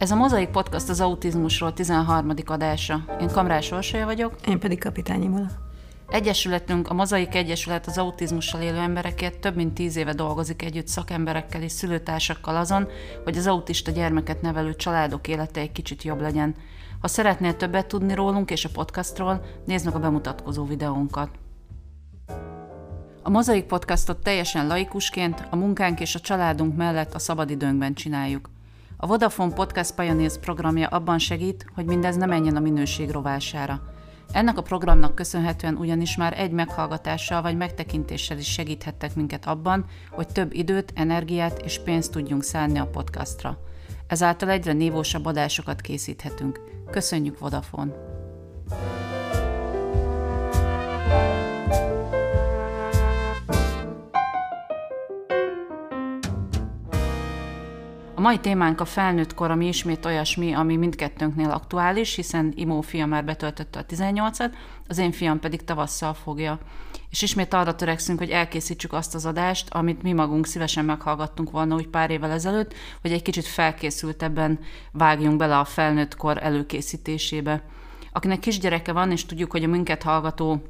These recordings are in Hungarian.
Ez a Mozaik Podcast az autizmusról 13. adása. Én Kamrás Orsolya vagyok. Én pedig Kapitányi Mola. Egyesületünk, a Mozaik Egyesület az autizmussal élő emberekért több mint tíz éve dolgozik együtt szakemberekkel és szülőtársakkal azon, hogy az autista gyermeket nevelő családok élete egy kicsit jobb legyen. Ha szeretnél többet tudni rólunk és a podcastról, nézd meg a bemutatkozó videónkat. A Mozaik Podcastot teljesen laikusként, a munkánk és a családunk mellett a szabadidőnkben csináljuk. A Vodafone Podcast Pioneers programja abban segít, hogy mindez ne menjen a minőség rovására. Ennek a programnak köszönhetően ugyanis már egy meghallgatással vagy megtekintéssel is segíthettek minket abban, hogy több időt, energiát és pénzt tudjunk szállni a podcastra. Ezáltal egyre nívósabb adásokat készíthetünk. Köszönjük Vodafone! A mai témánk a felnőtt kor, ami ismét olyasmi, ami mindkettőnknél aktuális, hiszen Imó fia már betöltötte a 18-at, az én fiam pedig tavasszal fogja. És ismét arra törekszünk, hogy elkészítsük azt az adást, amit mi magunk szívesen meghallgattunk volna úgy pár évvel ezelőtt, hogy egy kicsit felkészültebben vágjunk bele a felnőtt kor előkészítésébe. Akinek kisgyereke van, és tudjuk, hogy a minket hallgató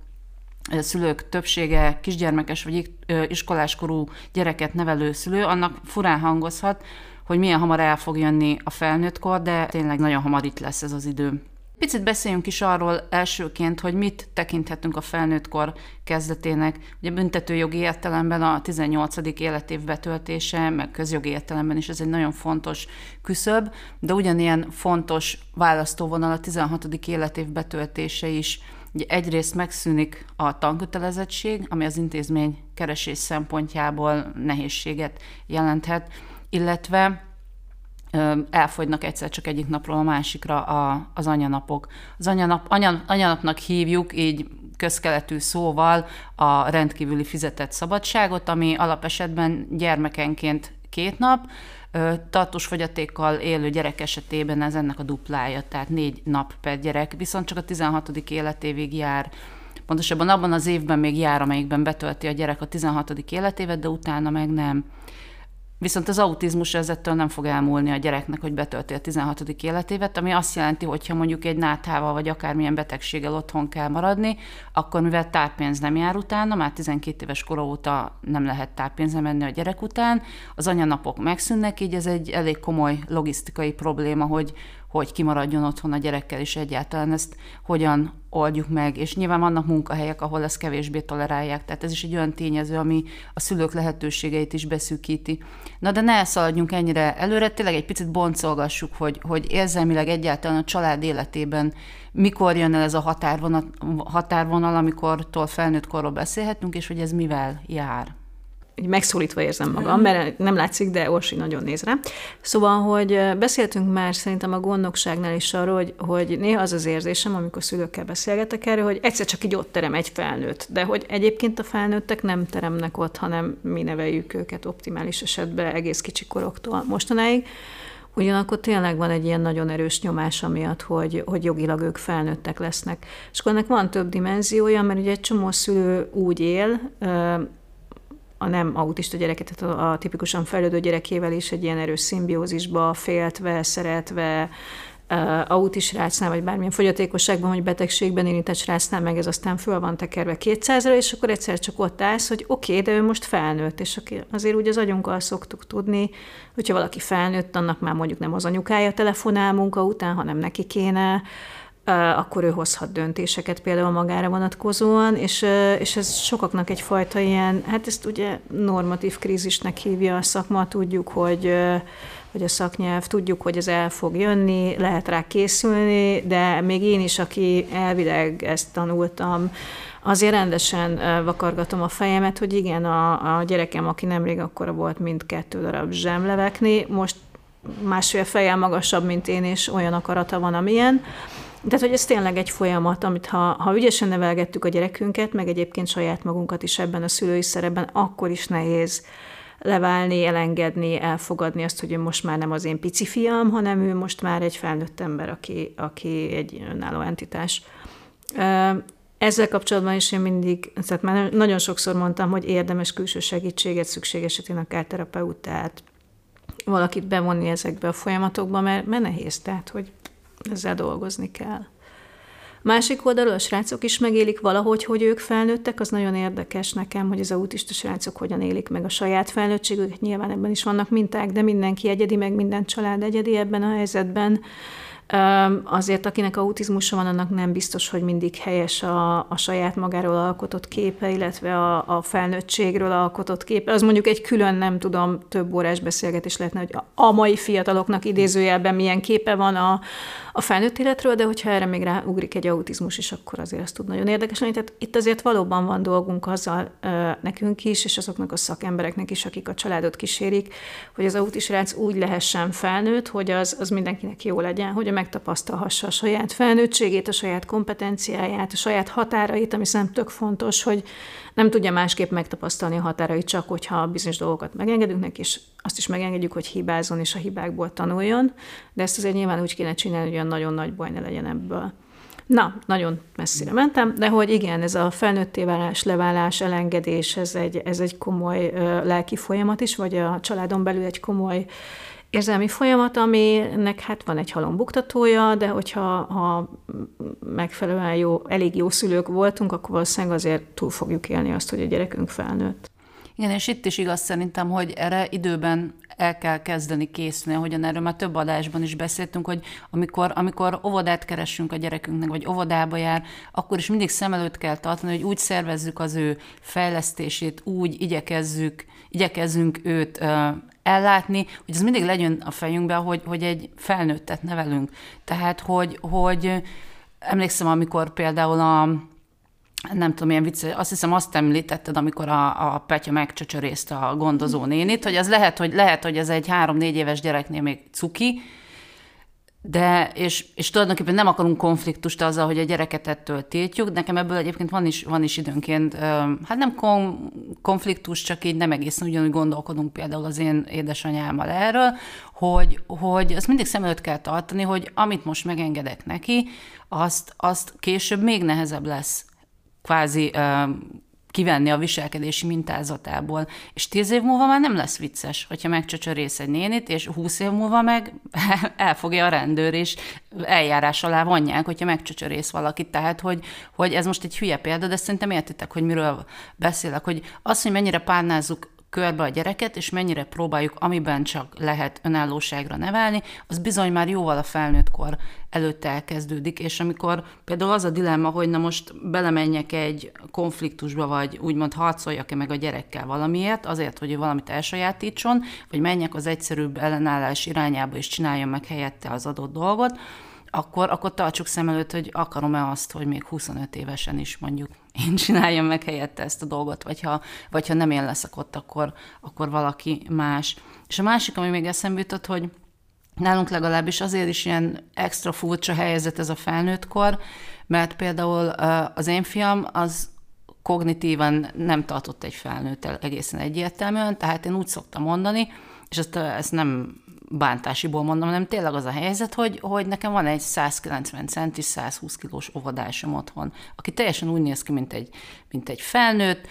szülők többsége kisgyermekes vagy iskoláskorú gyereket nevelő szülő, annak furán hangozhat, hogy milyen hamar el fog jönni a felnőttkor, de tényleg nagyon hamar itt lesz ez az idő. Picit beszéljünk is arról elsőként, hogy mit tekinthetünk a felnőttkor kezdetének. Ugye büntetőjogi értelemben a 18. életév betöltése, meg közjogi értelemben is ez egy nagyon fontos küszöb, de ugyanilyen fontos választóvonal a 16. életév betöltése is. Ugye egyrészt megszűnik a tankötelezettség, ami az intézmény keresés szempontjából nehézséget jelenthet, illetve elfogynak egyszer csak egyik napról a másikra a, az anyanapok. Az anyanap, anya, anyanapnak hívjuk így közkeletű szóval a rendkívüli fizetett szabadságot, ami alapesetben gyermekenként két nap, tartós fogyatékkal élő gyerek esetében ez ennek a duplája, tehát négy nap per gyerek, viszont csak a 16. életévig jár. Pontosabban abban az évben még jár, amelyikben betölti a gyerek a 16. életévet, de utána meg nem. Viszont az autizmus ezettől nem fog elmúlni a gyereknek, hogy betölti a 16. életévet, ami azt jelenti, hogy ha mondjuk egy náthával vagy akármilyen betegséggel otthon kell maradni, akkor mivel táppénz nem jár utána, már 12 éves kora óta nem lehet táppénzre menni a gyerek után, az anyanapok megszűnnek, így ez egy elég komoly logisztikai probléma, hogy, hogy kimaradjon otthon a gyerekkel, és egyáltalán ezt hogyan oldjuk meg. És nyilván vannak munkahelyek, ahol ezt kevésbé tolerálják, tehát ez is egy olyan tényező, ami a szülők lehetőségeit is beszűkíti. Na de ne szaladjunk ennyire előre, tényleg egy picit boncolgassuk, hogy, hogy érzelmileg egyáltalán a család életében mikor jön el ez a határvonal, határvonal amikortól felnőtt korról beszélhetünk, és hogy ez mivel jár így megszólítva érzem magam, mert nem látszik, de Orsi nagyon néz rá. Szóval, hogy beszéltünk már szerintem a gondnokságnál is arról, hogy, hogy néha az az érzésem, amikor szülőkkel beszélgetek erről, hogy egyszer csak így ott terem egy felnőtt, de hogy egyébként a felnőttek nem teremnek ott, hanem mi neveljük őket optimális esetben egész kicsi koroktól mostanáig. Ugyanakkor tényleg van egy ilyen nagyon erős nyomás amiatt, hogy, hogy jogilag ők felnőttek lesznek. És akkor ennek van több dimenziója, mert ugye egy csomó szülő úgy él, a nem autista gyereket, tehát a, tipikusan fejlődő gyerekével is egy ilyen erős szimbiózisba, féltve, szeretve, autis srácnál, vagy bármilyen fogyatékosságban, vagy betegségben érintett srácnál, meg ez aztán föl van tekerve 200-ra, és akkor egyszer csak ott állsz, hogy oké, okay, de ő most felnőtt, és azért úgy az agyunkkal szoktuk tudni, hogyha valaki felnőtt, annak már mondjuk nem az anyukája telefonál munka után, hanem neki kéne akkor ő hozhat döntéseket például magára vonatkozóan, és, és ez sokaknak egyfajta ilyen, hát ezt ugye normatív krízisnek hívja a szakma, tudjuk, hogy hogy a szaknyelv, tudjuk, hogy ez el fog jönni, lehet rá készülni, de még én is, aki elvileg ezt tanultam, azért rendesen vakargatom a fejemet, hogy igen, a, a gyerekem, aki nemrég akkora volt, mint kettő darab zsemlevekni, most másfél fejjel magasabb, mint én, és olyan akarata van, amilyen, tehát, hogy ez tényleg egy folyamat, amit ha, ha ügyesen nevelgettük a gyerekünket, meg egyébként saját magunkat is ebben a szülői szerepben, akkor is nehéz leválni, elengedni, elfogadni azt, hogy ő most már nem az én pici fiam, hanem ő most már egy felnőtt ember, aki, aki egy önálló entitás. Ezzel kapcsolatban is én mindig, tehát már nagyon sokszor mondtam, hogy érdemes külső segítséget szükség esetén akár terapeutát, valakit bevonni ezekbe a folyamatokba, mert, mert nehéz, tehát hogy ezzel dolgozni kell. Másik oldalról a srácok is megélik valahogy, hogy ők felnőttek, az nagyon érdekes nekem, hogy az autista srácok hogyan élik meg a saját felnőttségüket. Nyilván ebben is vannak minták, de mindenki egyedi, meg minden család egyedi ebben a helyzetben. Azért, akinek autizmusa van, annak nem biztos, hogy mindig helyes a, a saját magáról alkotott képe, illetve a, a felnőttségről alkotott képe. Az mondjuk egy külön, nem tudom, több órás beszélgetés lehetne, hogy a mai fiataloknak idézőjelben milyen képe van a, a felnőtt életről, de hogyha erre még ráugrik egy autizmus is, akkor azért ez tud nagyon érdekes lenni. Tehát itt azért valóban van dolgunk azzal ö, nekünk is, és azoknak a szakembereknek is, akik a családot kísérik, hogy az autisrác úgy lehessen felnőtt, hogy az, az mindenkinek jó legyen, hogy a megtapasztalhassa a saját felnőttségét, a saját kompetenciáját, a saját határait, ami szerintem tök fontos, hogy nem tudja másképp megtapasztalni a határait, csak hogyha bizonyos dolgokat megengedünk neki, és azt is megengedjük, hogy hibázzon, és a hibákból tanuljon, de ezt azért nyilván úgy kéne csinálni, hogy olyan nagyon nagy baj ne legyen ebből. Na, nagyon messzire mentem, de hogy igen, ez a felnőtté válás, leválás, elengedés, ez egy, ez egy komoly ö, lelki folyamat is, vagy a családon belül egy komoly érzelmi folyamat, aminek hát van egy halombuktatója, de hogyha ha megfelelően jó, elég jó szülők voltunk, akkor valószínűleg azért túl fogjuk élni azt, hogy a gyerekünk felnőtt. Igen, és itt is igaz szerintem, hogy erre időben el kell kezdeni készülni, ahogyan erről már több adásban is beszéltünk, hogy amikor, amikor óvodát keresünk a gyerekünknek, vagy óvodába jár, akkor is mindig szem előtt kell tartani, hogy úgy szervezzük az ő fejlesztését, úgy igyekezzük, igyekezzünk őt ellátni, hogy ez mindig legyen a fejünkben, hogy, hogy egy felnőttet nevelünk. Tehát, hogy, hogy emlékszem, amikor például a nem tudom, milyen vicc, azt hiszem azt említetted, amikor a, a Petya megcsöcsörészte a gondozó nénit, hogy az lehet, hogy lehet, hogy ez egy három-négy éves gyereknél még cuki, de, és, és tulajdonképpen nem akarunk konfliktust azzal, hogy a gyereket ettől tiltjuk. Nekem ebből egyébként van is, van is időnként, hát nem kon, konfliktus, csak így nem egészen ugyanúgy gondolkodunk például az én édesanyámmal erről, hogy, hogy azt mindig szem előtt kell tartani, hogy amit most megengedek neki, azt, azt később még nehezebb lesz kvázi kivenni a viselkedési mintázatából. És tíz év múlva már nem lesz vicces, hogyha megcsöcsörész egy nénit, és húsz év múlva meg elfogja a rendőr, és eljárás alá vonják, hogyha megcsöcsörész valakit. Tehát, hogy, hogy ez most egy hülye példa, de szerintem értitek, hogy miről beszélek, hogy az, hogy mennyire párnázzuk körbe a gyereket, és mennyire próbáljuk, amiben csak lehet önállóságra nevelni, az bizony már jóval a felnőttkor előtte elkezdődik, és amikor például az a dilemma, hogy na most belemenjek egy konfliktusba, vagy úgymond harcoljak-e meg a gyerekkel valamiért, azért, hogy ő valamit elsajátítson, vagy menjek az egyszerűbb ellenállás irányába, és csináljam meg helyette az adott dolgot, akkor, akkor tartsuk szem előtt, hogy akarom-e azt, hogy még 25 évesen is mondjuk én csináljam meg helyette ezt a dolgot, vagy ha, vagy ha nem én leszek ott, akkor, akkor valaki más. És a másik, ami még eszembe jutott, hogy nálunk legalábbis azért is ilyen extra furcsa helyzet ez a felnőttkor, mert például az én fiam az kognitívan nem tartott egy felnőtt egészen egyértelműen, tehát én úgy szoktam mondani, és ezt, ezt nem bántásiból mondom, hanem tényleg az a helyzet, hogy, hogy nekem van egy 190 centis, 120 kilós óvodásom otthon, aki teljesen úgy néz ki, mint egy, mint egy felnőtt,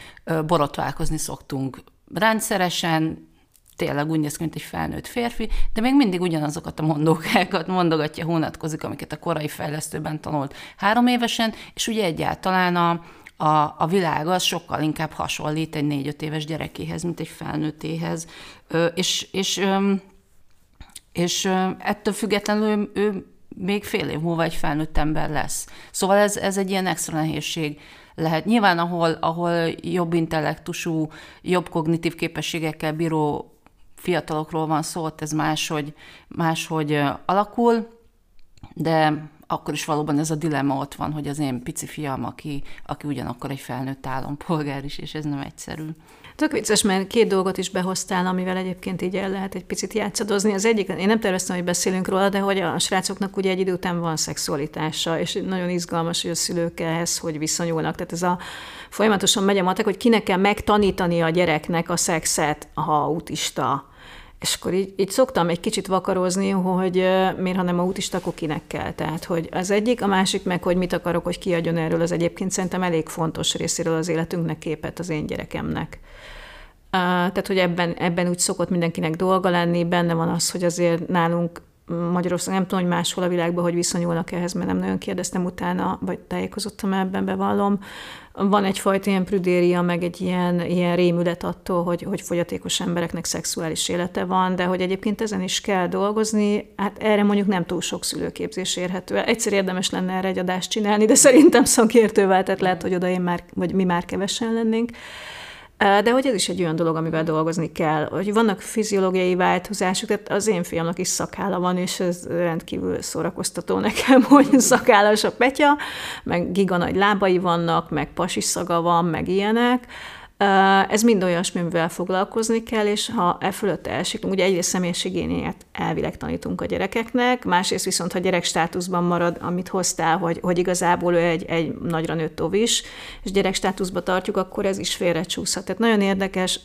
borotválkozni szoktunk rendszeresen, tényleg úgy néz ki, mint egy felnőtt férfi, de még mindig ugyanazokat a mondókákat mondogatja, hónatkozik, amiket a korai fejlesztőben tanult három évesen, és ugye egyáltalán a, a, a világ az sokkal inkább hasonlít egy négy-öt éves gyerekéhez, mint egy felnőttéhez. Ö, és, és ö, és ettől függetlenül ő, ő még fél év múlva egy felnőtt ember lesz. Szóval ez, ez egy ilyen extra nehézség lehet. Nyilván, ahol, ahol jobb intellektusú, jobb kognitív képességekkel bíró fiatalokról van szó, ott ez máshogy, máshogy alakul, de akkor is valóban ez a dilemma ott van, hogy az én pici fiam, aki, aki ugyanakkor egy felnőtt állampolgár is, és ez nem egyszerű. Tök vicces, mert két dolgot is behoztál, amivel egyébként így el lehet egy picit játszadozni. Az egyik, én nem terveztem, hogy beszélünk róla, de hogy a srácoknak ugye egy idő után van szexualitása, és nagyon izgalmas, hogy a szülők ehhez hogy viszonyulnak. Tehát ez a folyamatosan megy a matek, hogy kinek kell megtanítani a gyereknek a szexet, ha autista, és akkor így, így szoktam egy kicsit vakarozni, hogy miért, ha nem autista, akkor kinek kell. Tehát, hogy az egyik, a másik meg, hogy mit akarok, hogy kiadjon erről, az egyébként szerintem elég fontos részéről az életünknek képet az én gyerekemnek. tehát, hogy ebben, ebben úgy szokott mindenkinek dolga lenni, benne van az, hogy azért nálunk Magyarországon, nem tudom, hogy máshol a világban, hogy viszonyulnak ehhez, mert nem nagyon kérdeztem utána, vagy tájékozottam ebben, bevallom. Van egyfajta ilyen prüdéria, meg egy ilyen, ilyen rémület attól, hogy, hogy fogyatékos embereknek szexuális élete van, de hogy egyébként ezen is kell dolgozni, hát erre mondjuk nem túl sok szülőképzés érhető. Egyszer érdemes lenne erre egy adást csinálni, de szerintem szakértővel, tehát lehet, hogy oda én már, vagy mi már kevesen lennénk. De hogy ez is egy olyan dolog, amivel dolgozni kell, hogy vannak fiziológiai változások, tehát az én fiamnak is szakála van, és ez rendkívül szórakoztató nekem, hogy szakállas a petya, meg giga nagy lábai vannak, meg pasi szaga van, meg ilyenek, ez mind olyasmi, mivel foglalkozni kell, és ha e fölött elsikünk, ugye egyrészt személyiségéniát elvileg tanítunk a gyerekeknek, másrészt viszont, ha gyerek státuszban marad, amit hoztál, hogy, hogy igazából ő egy, egy nagyra nőtt is, és gyerek státuszba tartjuk, akkor ez is félrecsúszhat. Tehát nagyon érdekes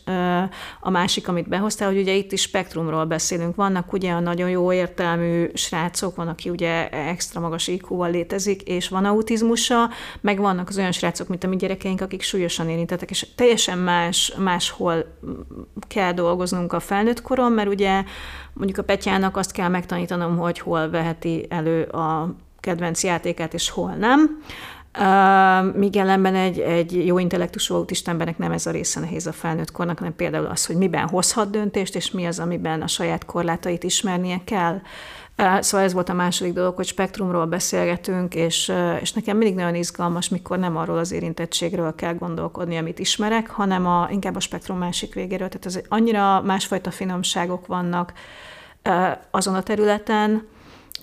a másik, amit behoztál, hogy ugye itt is spektrumról beszélünk. Vannak ugye a nagyon jó értelmű srácok, van, aki ugye extra magas iq létezik, és van autizmusa, meg vannak az olyan srácok, mint a mi gyerekeink, akik súlyosan érintettek, és teljesen teljesen más, máshol kell dolgoznunk a felnőtt koron, mert ugye mondjuk a Petyának azt kell megtanítanom, hogy hol veheti elő a kedvenc játékát, és hol nem. Uh, míg ellenben egy, egy jó intellektusú autista embernek nem ez a része nehéz a felnőtt kornak, hanem például az, hogy miben hozhat döntést, és mi az, amiben a saját korlátait ismernie kell. Szóval ez volt a második dolog, hogy spektrumról beszélgetünk, és, és nekem mindig nagyon izgalmas, mikor nem arról az érintettségről kell gondolkodni, amit ismerek, hanem a, inkább a spektrum másik végéről. Tehát az annyira másfajta finomságok vannak azon a területen,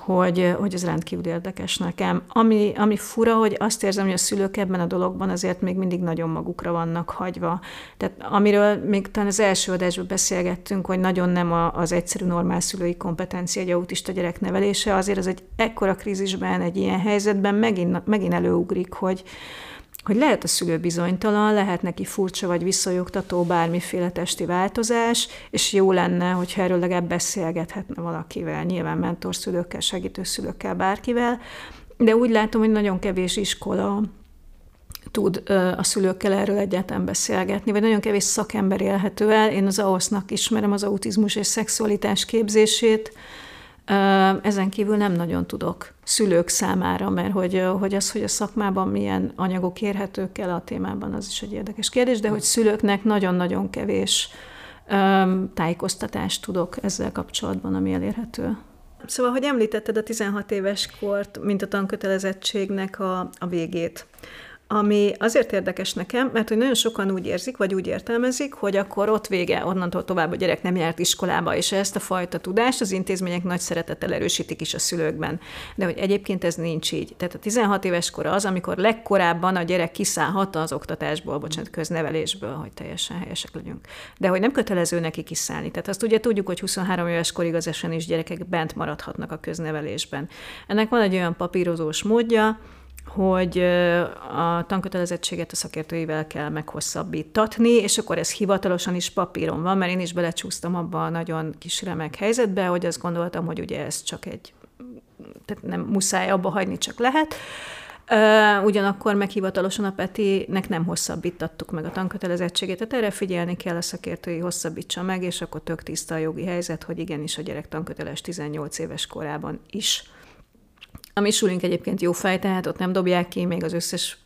hogy, hogy ez rendkívül érdekes nekem. Ami, ami fura, hogy azt érzem, hogy a szülők ebben a dologban azért még mindig nagyon magukra vannak hagyva. Tehát amiről még talán az első adásban beszélgettünk, hogy nagyon nem a, az egyszerű normál szülői kompetencia egy autista gyerek nevelése, azért az egy ekkora krízisben, egy ilyen helyzetben megint, megint előugrik, hogy, hogy lehet a szülő bizonytalan, lehet neki furcsa vagy visszajogtató bármiféle testi változás, és jó lenne, hogyha erről legalább beszélgethetne valakivel, nyilván mentorszülőkkel, segítőszülőkkel, bárkivel, de úgy látom, hogy nagyon kevés iskola tud a szülőkkel erről egyáltalán beszélgetni, vagy nagyon kevés szakember élhető el. Én az AOSZ-nak ismerem az autizmus és szexualitás képzését, ezen kívül nem nagyon tudok szülők számára, mert hogy, hogy az, hogy a szakmában milyen anyagok érhetők el a témában, az is egy érdekes kérdés, de hogy szülőknek nagyon-nagyon kevés tájékoztatást tudok ezzel kapcsolatban, ami elérhető. Szóval, hogy említetted a 16 éves kort, mint a tankötelezettségnek a, a végét ami azért érdekes nekem, mert hogy nagyon sokan úgy érzik, vagy úgy értelmezik, hogy akkor ott vége, onnantól tovább a gyerek nem járt iskolába, és ezt a fajta tudást az intézmények nagy szeretettel erősítik is a szülőkben. De hogy egyébként ez nincs így. Tehát a 16 éves kor az, amikor legkorábban a gyerek kiszállhat az oktatásból, bocsánat, köznevelésből, hogy teljesen helyesek legyünk. De hogy nem kötelező neki kiszállni. Tehát azt ugye tudjuk, hogy 23 éves korig az is gyerekek bent maradhatnak a köznevelésben. Ennek van egy olyan papírozós módja, hogy a tankötelezettséget a szakértőivel kell meghosszabbítatni, és akkor ez hivatalosan is papíron van, mert én is belecsúsztam abba a nagyon kis remek helyzetbe, hogy azt gondoltam, hogy ugye ez csak egy, tehát nem muszáj abba hagyni, csak lehet. Ugyanakkor meg hivatalosan a Petinek nem hosszabbítattuk meg a tankötelezettségét, tehát erre figyelni kell, a szakértői hosszabbítsa meg, és akkor tök tiszta a jogi helyzet, hogy igenis a gyerek tanköteles 18 éves korában is. A mi sulink egyébként jó fej, tehát ott nem dobják ki még az összes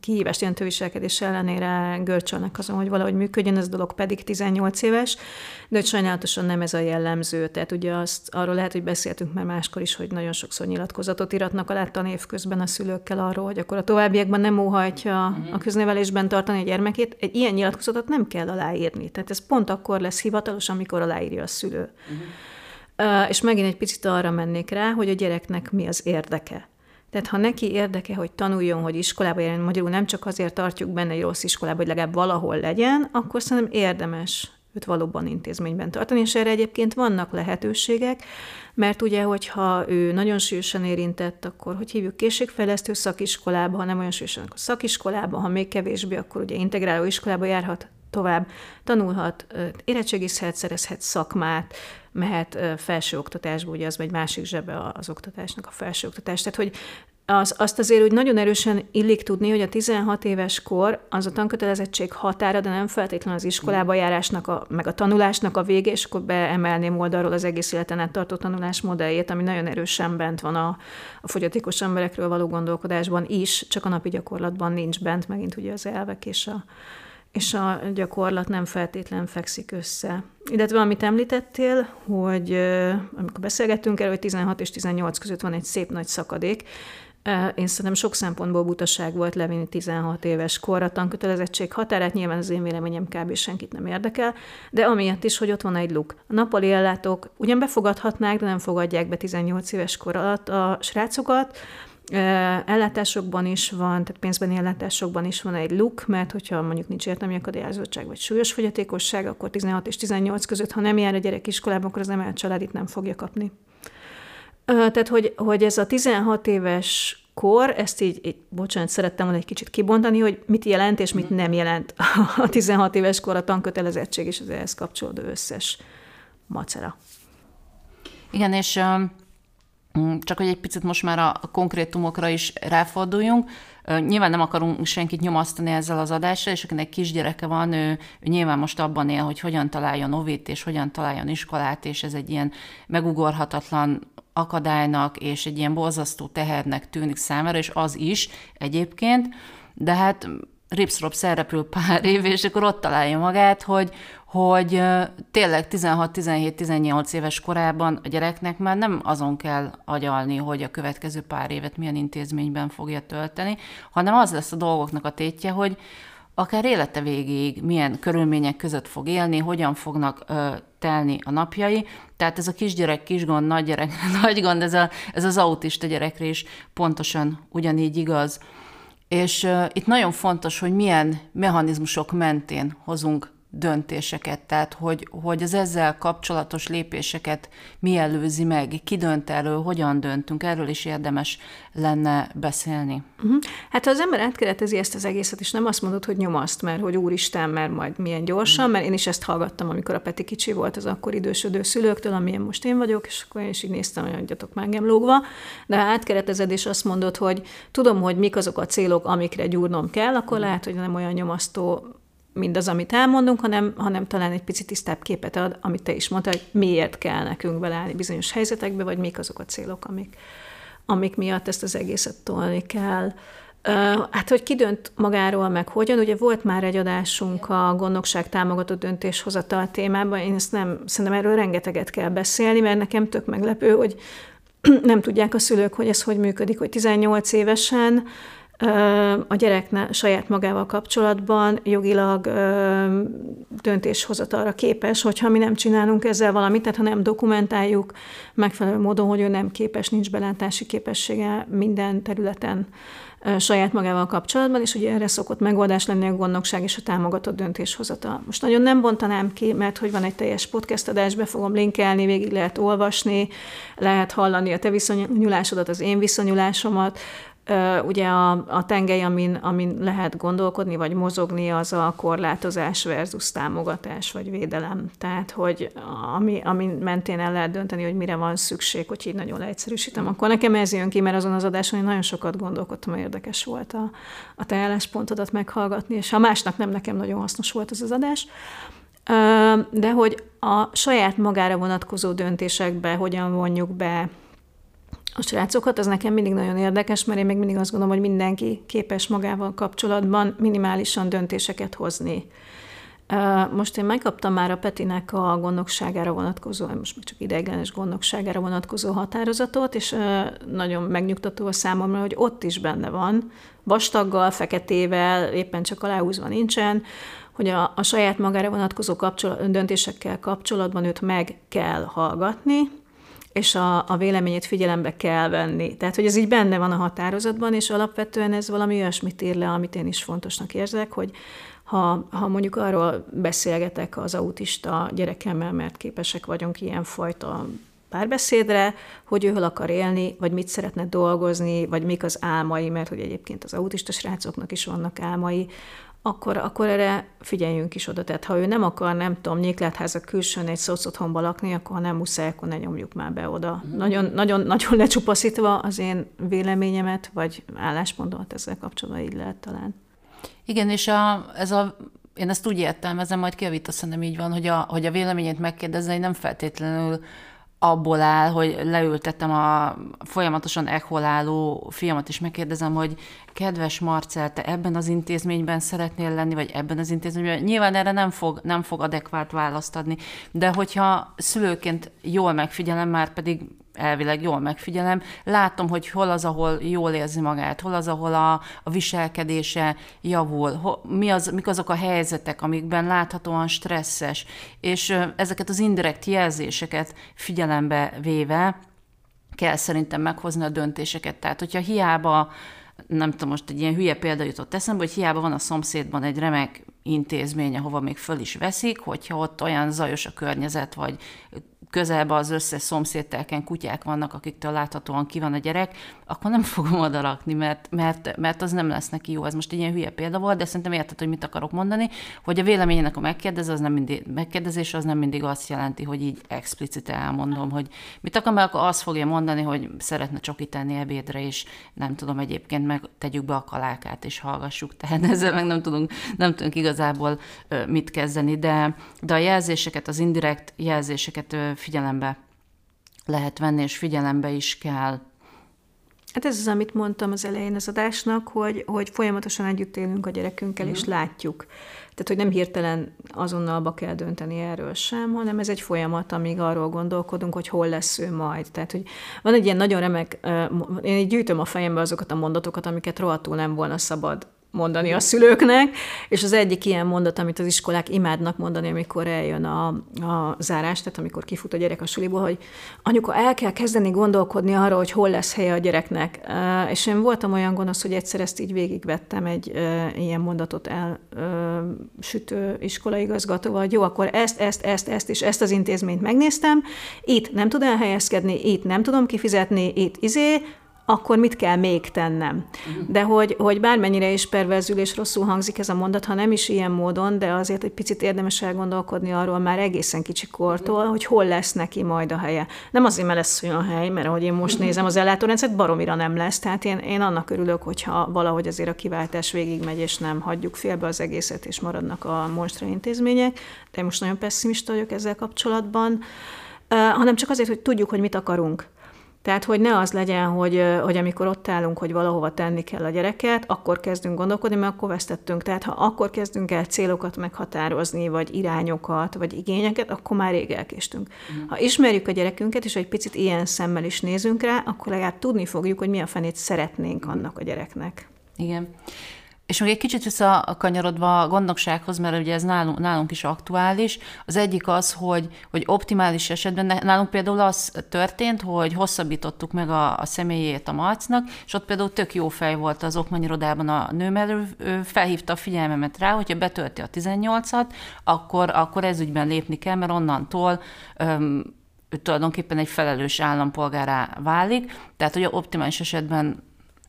kihívást jelentő viselkedés ellenére görcsölnek azon, hogy valahogy működjön, ez a dolog pedig 18 éves, de hogy sajnálatosan nem ez a jellemző. Tehát ugye azt, arról lehet, hogy beszéltünk már máskor is, hogy nagyon sokszor nyilatkozatot iratnak alá tanév közben a szülőkkel arról, hogy akkor a továbbiakban nem óhajtja uh-huh. a köznevelésben tartani a gyermekét. Egy ilyen nyilatkozatot nem kell aláírni. Tehát ez pont akkor lesz hivatalos, amikor aláírja a szülő. Uh-huh. És megint egy picit arra mennék rá, hogy a gyereknek mi az érdeke. Tehát ha neki érdeke, hogy tanuljon, hogy iskolába jelen, magyarul nem csak azért tartjuk benne egy rossz iskolába, hogy legalább valahol legyen, akkor szerintem érdemes őt valóban intézményben tartani, és erre egyébként vannak lehetőségek, mert ugye, hogyha ő nagyon sűrűsen érintett, akkor hogy hívjuk készségfejlesztő szakiskolába, ha nem olyan sűrűsen, akkor szakiskolába, ha még kevésbé, akkor ugye integráló iskolába járhat tovább, tanulhat, érettségizhet, szerezhet szakmát, mehet felsőoktatásba, ugye az egy másik zsebe az oktatásnak a felsőoktatás. Tehát, hogy az, azt azért úgy nagyon erősen illik tudni, hogy a 16 éves kor az a tankötelezettség határa, de nem feltétlenül az iskolába járásnak, a, meg a tanulásnak a vége, és akkor beemelném oldalról az egész életen át tartó tanulás modelljét, ami nagyon erősen bent van a, a fogyatékos emberekről való gondolkodásban is, csak a napi gyakorlatban nincs bent, megint ugye az elvek és a, és a gyakorlat nem feltétlen fekszik össze. Illetve amit említettél, hogy amikor beszélgettünk erről, hogy 16 és 18 között van egy szép nagy szakadék, én szerintem sok szempontból butaság volt levinni 16 éves korra tankötelezettség határát, nyilván az én véleményem kb. senkit nem érdekel, de amiatt is, hogy ott van egy luk. A nappali ellátók ugyan befogadhatnák, de nem fogadják be 18 éves kor alatt a srácokat, Ellátásokban is van, tehát pénzbeni ellátásokban is van egy luk, mert hogyha mondjuk nincs értelmi akadályozatság vagy súlyos fogyatékosság, akkor 16 és 18 között, ha nem jár a gyerek iskolába, akkor az emelt család itt nem fogja kapni. Tehát, hogy, hogy ez a 16 éves kor, ezt így, így, bocsánat, szerettem volna egy kicsit kibontani, hogy mit jelent és mit nem jelent a 16 éves kor a tankötelezettség és az ehhez kapcsolódó összes macera. Igen, és csak hogy egy picit most már a konkrétumokra is ráforduljunk, Nyilván nem akarunk senkit nyomasztani ezzel az adással, és akinek kisgyereke van, ő, ő nyilván most abban él, hogy hogyan találjon ovét, és hogyan találjon iskolát, és ez egy ilyen megugorhatatlan akadálynak és egy ilyen borzasztó tehernek tűnik számára, és az is egyébként, de hát ripszrop szerepül pár év, és akkor ott találja magát, hogy, hogy tényleg 16-17-18 éves korában a gyereknek már nem azon kell agyalni, hogy a következő pár évet milyen intézményben fogja tölteni, hanem az lesz a dolgoknak a tétje, hogy akár élete végéig milyen körülmények között fog élni, hogyan fognak ö, telni a napjai. Tehát ez a kisgyerek, kisgond, nagy gond, ez, a, ez az autista gyerekre is pontosan ugyanígy igaz. És uh, itt nagyon fontos, hogy milyen mechanizmusok mentén hozunk döntéseket, tehát hogy, hogy az ezzel kapcsolatos lépéseket mi előzi meg, ki dönt erről, hogyan döntünk, erről is érdemes lenne beszélni. Uh-huh. Hát ha az ember átkeretezi ezt az egészet, és nem azt mondod, hogy nyomaszt, mert hogy úristen, mert majd milyen gyorsan, mert én is ezt hallgattam, amikor a Peti kicsi volt az akkor idősödő szülőktől, amilyen most én vagyok, és akkor én is így néztem, hogy adjatok már engem lógva, de ha átkeretezed, és azt mondod, hogy tudom, hogy mik azok a célok, amikre gyúrnom kell, akkor lehet, hogy nem olyan nyomasztó mindaz, amit elmondunk, hanem, hanem talán egy picit tisztább képet ad, amit te is mondtál, hogy miért kell nekünk beleállni bizonyos helyzetekbe, vagy mik azok a célok, amik, amik miatt ezt az egészet tolni kell. Hát, hogy ki magáról, meg hogyan, ugye volt már egy adásunk a gondnokság támogató döntéshozatal témában, én ezt nem, szerintem erről rengeteget kell beszélni, mert nekem tök meglepő, hogy nem tudják a szülők, hogy ez hogy működik, hogy 18 évesen a gyerek saját magával kapcsolatban jogilag döntéshozatalra képes, hogyha mi nem csinálunk ezzel valamit, tehát ha nem dokumentáljuk megfelelő módon, hogy ő nem képes, nincs belátási képessége minden területen saját magával kapcsolatban, és ugye erre szokott megoldás lenni a gondnokság és a támogatott döntéshozatal. Most nagyon nem bontanám ki, mert hogy van egy teljes podcast adás, be fogom linkelni, végig lehet olvasni, lehet hallani a te viszonyulásodat, az én viszonyulásomat, Ugye a, a tengely, amin, amin lehet gondolkodni, vagy mozogni, az a korlátozás versus támogatás, vagy védelem. Tehát, hogy ami, ami mentén el lehet dönteni, hogy mire van szükség, hogy így nagyon leegyszerűsítem, akkor nekem ez jön ki, mert azon az adáson én nagyon sokat gondolkodtam, hogy érdekes volt a, a te álláspontodat meghallgatni, és ha másnak nem, nekem nagyon hasznos volt ez az adás. De hogy a saját magára vonatkozó döntésekbe hogyan vonjuk be a srácokat, az nekem mindig nagyon érdekes, mert én még mindig azt gondolom, hogy mindenki képes magával kapcsolatban minimálisan döntéseket hozni. Most én megkaptam már a Petinek a gondnokságára vonatkozó, most még csak ideiglenes gondnokságára vonatkozó határozatot, és nagyon megnyugtató a számomra, hogy ott is benne van, vastaggal, feketével, éppen csak aláhúzva nincsen, hogy a, a saját magára vonatkozó kapcsolat, döntésekkel kapcsolatban őt meg kell hallgatni, és a, a véleményét figyelembe kell venni. Tehát, hogy ez így benne van a határozatban, és alapvetően ez valami olyasmit ír le, amit én is fontosnak érzek, hogy ha, ha mondjuk arról beszélgetek az autista gyerekemmel, mert képesek vagyunk ilyenfajta párbeszédre, hogy ő hol akar élni, vagy mit szeretne dolgozni, vagy mik az álmai, mert hogy egyébként az autista srácoknak is vannak álmai, akkor, akkor erre figyeljünk is oda. Tehát ha ő nem akar, nem tudom, nyékletháza külsőn egy szocotthonba lakni, akkor ha nem muszáj, akkor ne nyomjuk már be oda. Uh-huh. Nagyon, nagyon, nagyon lecsupaszítva az én véleményemet, vagy álláspontomat ezzel kapcsolatban így lehet talán. Igen, és a, ez a én ezt úgy értelmezem, majd kiavítasz, nem így van, hogy a, hogy a véleményét megkérdezni nem feltétlenül abból áll, hogy leültettem a folyamatosan echoláló fiamat, és megkérdezem, hogy kedves Marcel, te ebben az intézményben szeretnél lenni, vagy ebben az intézményben? Nyilván erre nem fog, nem fog adekvát választ adni, de hogyha szülőként jól megfigyelem, már pedig elvileg jól megfigyelem, látom, hogy hol az, ahol jól érzi magát, hol az, ahol a, a viselkedése javul, hol, mi az, mik azok a helyzetek, amikben láthatóan stresszes, és ezeket az indirekt jelzéseket figyelembe véve kell szerintem meghozni a döntéseket. Tehát, hogyha hiába nem tudom, most egy ilyen hülye példa jutott eszembe, hogy hiába van a szomszédban egy remek intézmény, ahova még föl is veszik, hogyha ott olyan zajos a környezet, vagy közelben az összes szomszédtelken kutyák vannak, akiktől láthatóan ki van a gyerek, akkor nem fogom oda rakni, mert, mert, mert az nem lesz neki jó. Ez most egy ilyen hülye példa volt, de szerintem érted, hogy mit akarok mondani, hogy a véleményének a megkérdez, az nem mindig, megkérdezés az nem mindig azt jelenti, hogy így explicite elmondom, hogy mit akar, mert akkor azt fogja mondani, hogy szeretne csokit tenni ebédre, és nem tudom egyébként, meg tegyük be a kalákát, és hallgassuk. Tehát ezzel meg nem tudunk, nem tudunk igazából mit kezdeni, de, de a jelzéseket, az indirekt jelzéseket figyelembe lehet venni, és figyelembe is kell. Hát ez az, amit mondtam az elején az adásnak, hogy, hogy folyamatosan együtt élünk a gyerekünkkel, uh-huh. és mhm. látjuk. Tehát, hogy nem hirtelen azonnalba kell dönteni erről sem, hanem ez egy folyamat, amíg arról gondolkodunk, hogy hol lesz ő majd. Tehát, hogy van egy ilyen nagyon remek, én így gyűjtöm a fejembe azokat a mondatokat, amiket rohadtul nem volna szabad mondani a szülőknek, és az egyik ilyen mondat, amit az iskolák imádnak mondani, amikor eljön a, a zárás, tehát amikor kifut a gyerek a suliból, hogy anyuka, el kell kezdeni gondolkodni arra, hogy hol lesz helye a gyereknek. És én voltam olyan gonosz, hogy egyszer ezt így végigvettem egy ilyen mondatot el sütő iskolaigazgatóval, hogy jó, akkor ezt, ezt, ezt, ezt és ezt az intézményt megnéztem, itt nem tud elhelyezkedni, itt nem tudom kifizetni, itt izé, akkor mit kell még tennem? Uh-huh. De hogy, hogy bármennyire is perverzül és rosszul hangzik ez a mondat, ha nem is ilyen módon, de azért egy picit érdemes elgondolkodni arról már egészen kicsi kortól, uh-huh. hogy hol lesz neki majd a helye. Nem azért, mert lesz olyan hely, mert ahogy én most uh-huh. nézem az ellátórendszert, baromira nem lesz. Tehát én, én annak örülök, hogyha valahogy azért a kiváltás végigmegy, és nem hagyjuk félbe az egészet, és maradnak a monstra intézmények. De most nagyon pessimista vagyok ezzel kapcsolatban. Hanem csak azért, hogy tudjuk, hogy mit akarunk. Tehát, hogy ne az legyen, hogy, hogy amikor ott állunk, hogy valahova tenni kell a gyereket, akkor kezdünk gondolkodni, mert akkor vesztettünk. Tehát, ha akkor kezdünk el célokat meghatározni, vagy irányokat, vagy igényeket, akkor már rég elkéstünk. Mm. Ha ismerjük a gyerekünket, és egy picit ilyen szemmel is nézünk rá, akkor legalább tudni fogjuk, hogy mi a fenét szeretnénk annak a gyereknek. Igen. És még egy kicsit visszakanyarodva a gondnoksághoz, mert ugye ez nálunk, nálunk is aktuális. Az egyik az, hogy, hogy optimális esetben nálunk például az történt, hogy hosszabbítottuk meg a, a személyét a Marcnak, és ott például tök jó fej volt az okmányirodában a nő, mert ő felhívta a figyelmemet rá, hogyha betölti a 18-at, akkor, akkor ez ügyben lépni kell, mert onnantól öm, ő tulajdonképpen egy felelős állampolgárá válik, tehát hogy optimális esetben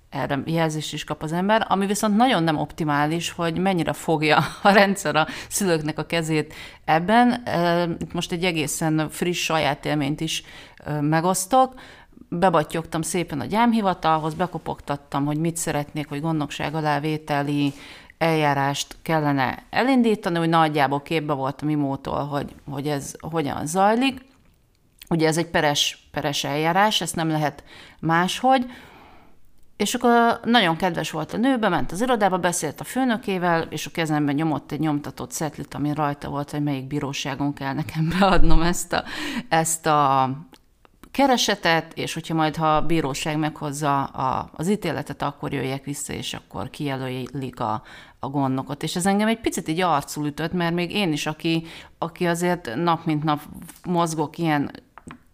erre jelzést is kap az ember, ami viszont nagyon nem optimális, hogy mennyire fogja a rendszer a szülőknek a kezét ebben. Itt most egy egészen friss saját élményt is megosztok. Bebattyogtam szépen a gyámhivatalhoz, bekopogtattam, hogy mit szeretnék, hogy gondnokság alávételi eljárást kellene elindítani, hogy nagyjából képbe voltam imótól, hogy, hogy ez hogyan zajlik. Ugye ez egy peres, peres eljárás, ezt nem lehet máshogy, és akkor nagyon kedves volt a nő, bement az irodába, beszélt a főnökével, és a kezemben nyomott egy nyomtatott szetlit, ami rajta volt, hogy melyik bíróságon kell nekem beadnom ezt a, ezt a keresetet, és hogyha majd, ha a bíróság meghozza a, az ítéletet, akkor jöjjek vissza, és akkor kijelölik a, a gondnokot. És ez engem egy picit így arcul ütött, mert még én is, aki, aki azért nap mint nap mozgok ilyen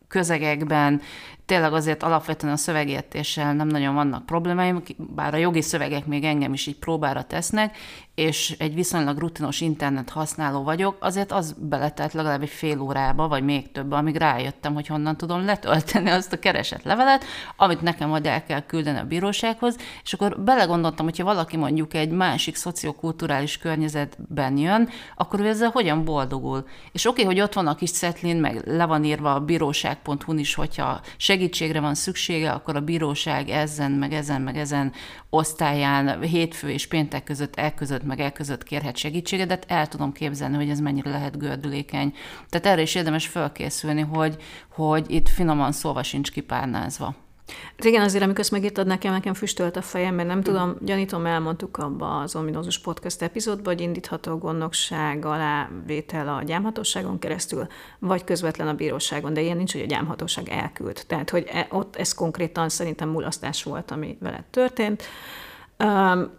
közegekben, tényleg azért alapvetően a szövegértéssel nem nagyon vannak problémáim, bár a jogi szövegek még engem is így próbára tesznek, és egy viszonylag rutinos internet használó vagyok, azért az beletelt legalább egy fél órába, vagy még több, amíg rájöttem, hogy honnan tudom letölteni azt a keresett levelet, amit nekem majd el kell küldeni a bírósághoz, és akkor belegondoltam, hogyha valaki mondjuk egy másik szociokulturális környezetben jön, akkor ő ezzel hogyan boldogul. És oké, okay, hogy ott van a kis szetlin, meg le van írva a bíróság.hu-n is, hogyha segítségre van szüksége, akkor a bíróság ezen, meg ezen, meg ezen osztályán hétfő és péntek között elközött meg elközött kérhet segítséget, de el tudom képzelni, hogy ez mennyire lehet gördülékeny. Tehát erre is érdemes felkészülni, hogy, hogy itt finoman szólva sincs kipárnázva. Hát igen, azért, amikor ezt megírtad nekem, nekem füstölt a fejem, mert nem tudom, gyanítom, elmondtuk abba az ominózus podcast epizódban, hogy indítható gondnokság alá vétel a gyámhatóságon keresztül, vagy közvetlen a bíróságon, de ilyen nincs, hogy a gyámhatóság elküld. Tehát, hogy e, ott ez konkrétan szerintem mulasztás volt, ami veled történt.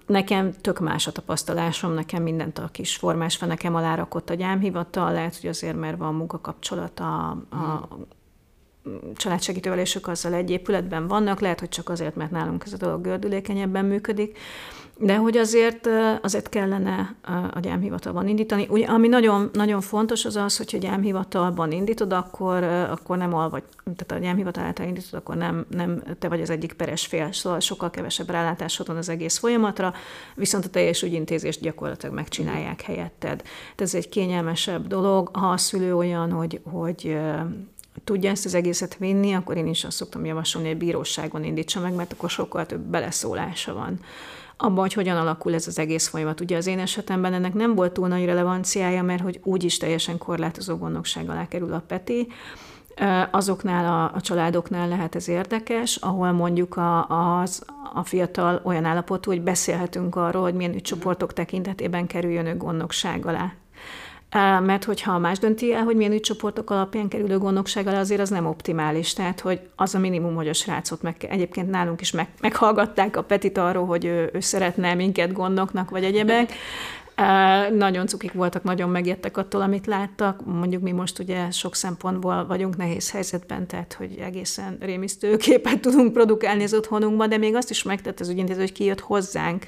Nekem tök más a tapasztalásom, nekem mindent a kis formás van, nekem alárakott a gyámhivatal, lehet, hogy azért, mert van munkakapcsolat a, a hmm. Családsegítővel, és ők azzal egy épületben vannak, lehet, hogy csak azért, mert nálunk ez a dolog gördülékenyebben működik, de hogy azért, azért kellene a gyámhivatalban indítani. Ugye, ami nagyon, nagyon fontos az az, hogyha gyámhivatalban indítod, akkor, akkor nem alvagy, tehát a gyámhivatal által indítod, akkor nem, nem te vagy az egyik peres fél, szóval sokkal kevesebb rálátásod van az egész folyamatra, viszont a teljes ügyintézést gyakorlatilag megcsinálják helyetted. Ez egy kényelmesebb dolog, ha a szülő olyan, hogy, hogy tudja ezt az egészet vinni, akkor én is azt szoktam javasolni, hogy bíróságon indítsa meg, mert akkor sokkal több beleszólása van abban, hogy hogyan alakul ez az egész folyamat. Ugye az én esetemben ennek nem volt túl nagy relevanciája, mert hogy úgyis teljesen korlátozó gondnokság alá kerül a PETI, Azoknál a, a családoknál lehet ez érdekes, ahol mondjuk a, az, a fiatal olyan állapotú, hogy beszélhetünk arról, hogy milyen ügycsoportok tekintetében kerüljön ő gondnokság alá mert hogyha más dönti el, hogy milyen ügycsoportok alapján kerülő gondnokság alá, azért az nem optimális. Tehát, hogy az a minimum, hogy a srácot meg, egyébként nálunk is meg, meghallgatták a Petit arról, hogy ő, ő szeretne minket gondoknak, vagy egyebek. Nagyon cukik voltak, nagyon megjettek attól, amit láttak. Mondjuk mi most ugye sok szempontból vagyunk nehéz helyzetben, tehát hogy egészen rémisztő képet tudunk produkálni az otthonunkban, de még azt is megtett az ügyintéző, hogy kijött hozzánk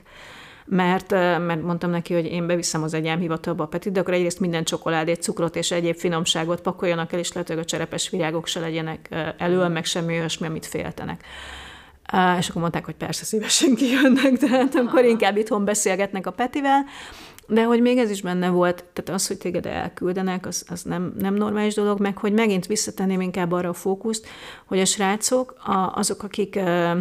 mert, mert mondtam neki, hogy én beviszem az egyám hivatalba a Petit, de akkor egyrészt minden csokoládét, cukrot és egyéb finomságot pakoljanak el, és lehet, hogy a cserepes virágok se legyenek elő, meg semmi olyasmi, amit féltenek. És akkor mondták, hogy persze szívesen kijönnek, tehát akkor inkább itthon beszélgetnek a Petivel, de hogy még ez is benne volt, tehát az, hogy téged elküldenek, az, az nem, nem normális dolog, meg hogy megint visszatenném inkább arra a fókuszt, hogy a srácok, a, azok, akik ö,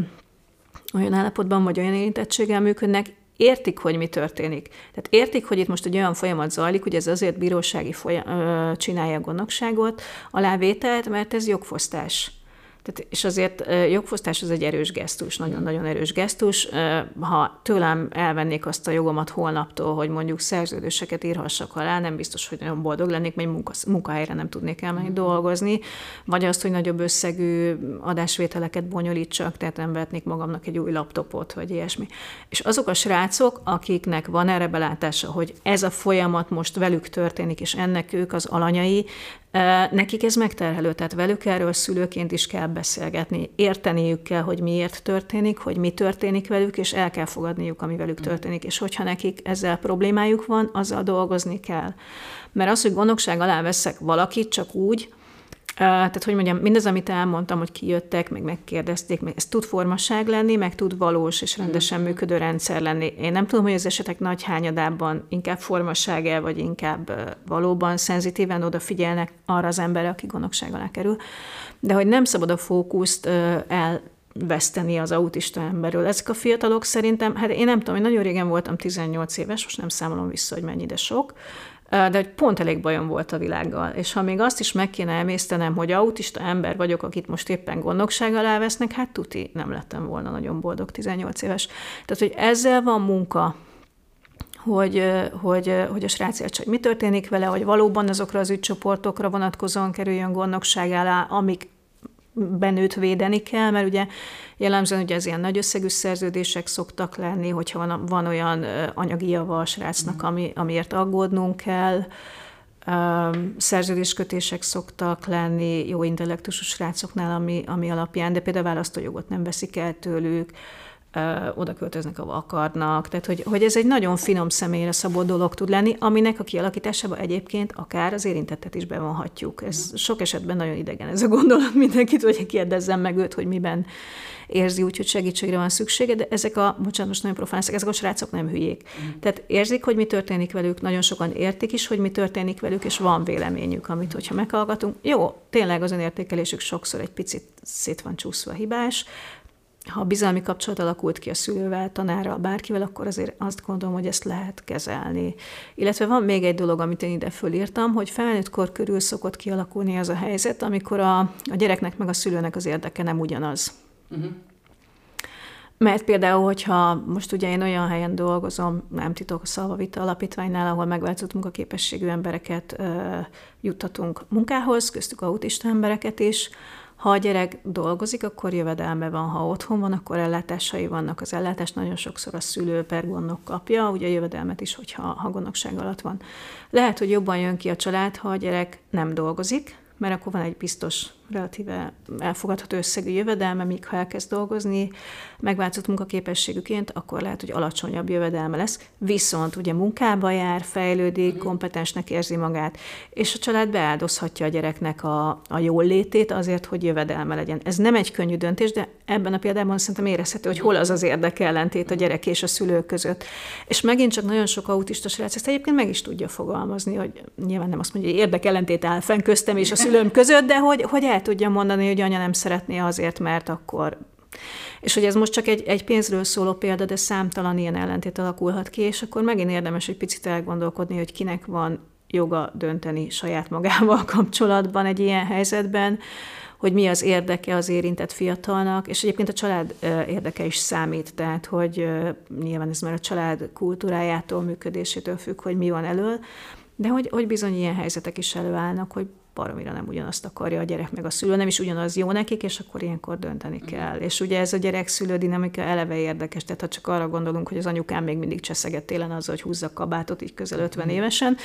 olyan állapotban vagy olyan érintettséggel működnek, értik, hogy mi történik. Tehát értik, hogy itt most egy olyan folyamat zajlik, hogy ez azért bírósági folyam, csinálja a gondnokságot, alávételt, mert ez jogfosztás. Tehát, és azért jogfosztás az egy erős gesztus, nagyon-nagyon erős gesztus. Ha tőlem elvennék azt a jogomat holnaptól, hogy mondjuk szerződéseket írhassak alá, nem biztos, hogy nagyon boldog lennék, mert munka, munkahelyre nem tudnék elmenni dolgozni, vagy azt, hogy nagyobb összegű adásvételeket bonyolítsak, tehát nem vetnék magamnak egy új laptopot, vagy ilyesmi. És azok a srácok, akiknek van erre belátása, hogy ez a folyamat most velük történik, és ennek ők az alanyai, Nekik ez megterhelő, tehát velük erről szülőként is kell beszélgetni, érteniük kell, hogy miért történik, hogy mi történik velük, és el kell fogadniuk, ami velük történik. És hogyha nekik ezzel problémájuk van, azzal dolgozni kell. Mert az, hogy gondokság alá veszek valakit csak úgy, tehát, hogy mondjam, mindez, amit elmondtam, hogy kijöttek, meg megkérdezték, meg ez tud formaság lenni, meg tud valós és rendesen működő rendszer lenni. Én nem tudom, hogy az esetek nagy hányadában inkább formaság vagy inkább valóban szenzitíven odafigyelnek arra az emberre, aki gondokság alá kerül, de hogy nem szabad a fókuszt el veszteni az autista emberről. Ezek a fiatalok szerintem, hát én nem tudom, én nagyon régen voltam 18 éves, most nem számolom vissza, hogy mennyi, de sok, de hogy pont elég bajom volt a világgal. És ha még azt is meg kéne emésztenem, hogy autista ember vagyok, akit most éppen gondnokság alá vesznek, hát tuti nem lettem volna nagyon boldog 18 éves. Tehát, hogy ezzel van munka, hogy, hogy, hogy a srác értse, hogy mi történik vele, hogy valóban azokra az ügycsoportokra vonatkozóan kerüljön gondnokság alá, amik benőt védeni kell, mert ugye jellemzően ugye az ilyen nagy összegű szerződések szoktak lenni, hogyha van, van olyan anyagi java a srácnak, ami, amiért aggódnunk kell, szerződéskötések szoktak lenni jó intellektusú srácoknál, ami, ami alapján, de például választójogot nem veszik el tőlük, oda költöznek, ahol akarnak. Tehát, hogy, hogy ez egy nagyon finom személyre szabott dolog tud lenni, aminek a kialakításába egyébként akár az érintettet is bevonhatjuk. Ez sok esetben nagyon idegen ez a gondolat mindenkit, hogy kérdezzem meg őt, hogy miben érzi úgy, hogy segítségre van szüksége, de ezek a, bocsánat, most nagyon profán ezek a srácok nem hülyék. Mm. Tehát érzik, hogy mi történik velük, nagyon sokan értik is, hogy mi történik velük, és van véleményük, amit, hogyha meghallgatunk. Jó, tényleg az önértékelésük sokszor egy picit szét van csúszva hibás, ha bizalmi kapcsolat alakult ki a szülővel, tanárral, bárkivel, akkor azért azt gondolom, hogy ezt lehet kezelni. Illetve van még egy dolog, amit én ide fölírtam, hogy felnőtt kor körül szokott kialakulni az a helyzet, amikor a, a gyereknek meg a szülőnek az érdeke nem ugyanaz. Uh-huh. Mert például, hogyha most ugye én olyan helyen dolgozom, nem titok, a Szalvavita Alapítványnál, ahol megváltozott munkaképességű embereket uh, juttatunk munkához, köztük autista embereket is, ha a gyerek dolgozik, akkor jövedelme van, ha otthon van, akkor ellátásai vannak. Az ellátást nagyon sokszor a szülő per gondok kapja, ugye a jövedelmet is, hogyha ha gondnokság alatt van. Lehet, hogy jobban jön ki a család, ha a gyerek nem dolgozik, mert akkor van egy biztos, relatíve elfogadható összegű jövedelme, míg ha elkezd dolgozni, megváltozott munkaképességüként, akkor lehet, hogy alacsonyabb jövedelme lesz. Viszont ugye munkába jár, fejlődik, mhm. kompetensnek érzi magát, és a család beáldozhatja a gyereknek a, a jól létét azért, hogy jövedelme legyen. Ez nem egy könnyű döntés, de ebben a példában szerintem érezhető, hogy hol az az érdekellentét a gyerek és a szülő között. És megint csak nagyon sok autista srác ezt egyébként meg is tudja fogalmazni, hogy nyilván nem azt mondja, hogy érdekellentét áll fenn köztem és a szülőm között, de hogy, hogy el tudja mondani, hogy anya nem szeretné azért, mert akkor és hogy ez most csak egy, egy pénzről szóló példa, de számtalan ilyen ellentét alakulhat ki, és akkor megint érdemes egy picit elgondolkodni, hogy kinek van joga dönteni saját magával kapcsolatban egy ilyen helyzetben, hogy mi az érdeke az érintett fiatalnak, és egyébként a család érdeke is számít, tehát hogy nyilván ez már a család kultúrájától, működésétől függ, hogy mi van elől, de hogy, hogy bizony ilyen helyzetek is előállnak, hogy baromira nem ugyanazt akarja a gyerek meg a szülő, nem is ugyanaz jó nekik, és akkor ilyenkor dönteni kell. És ugye ez a gyerek-szülő dinamika eleve érdekes, tehát ha csak arra gondolunk, hogy az anyukám még mindig cseszeget télen azzal, hogy húzza kabátot így közel 50 évesen,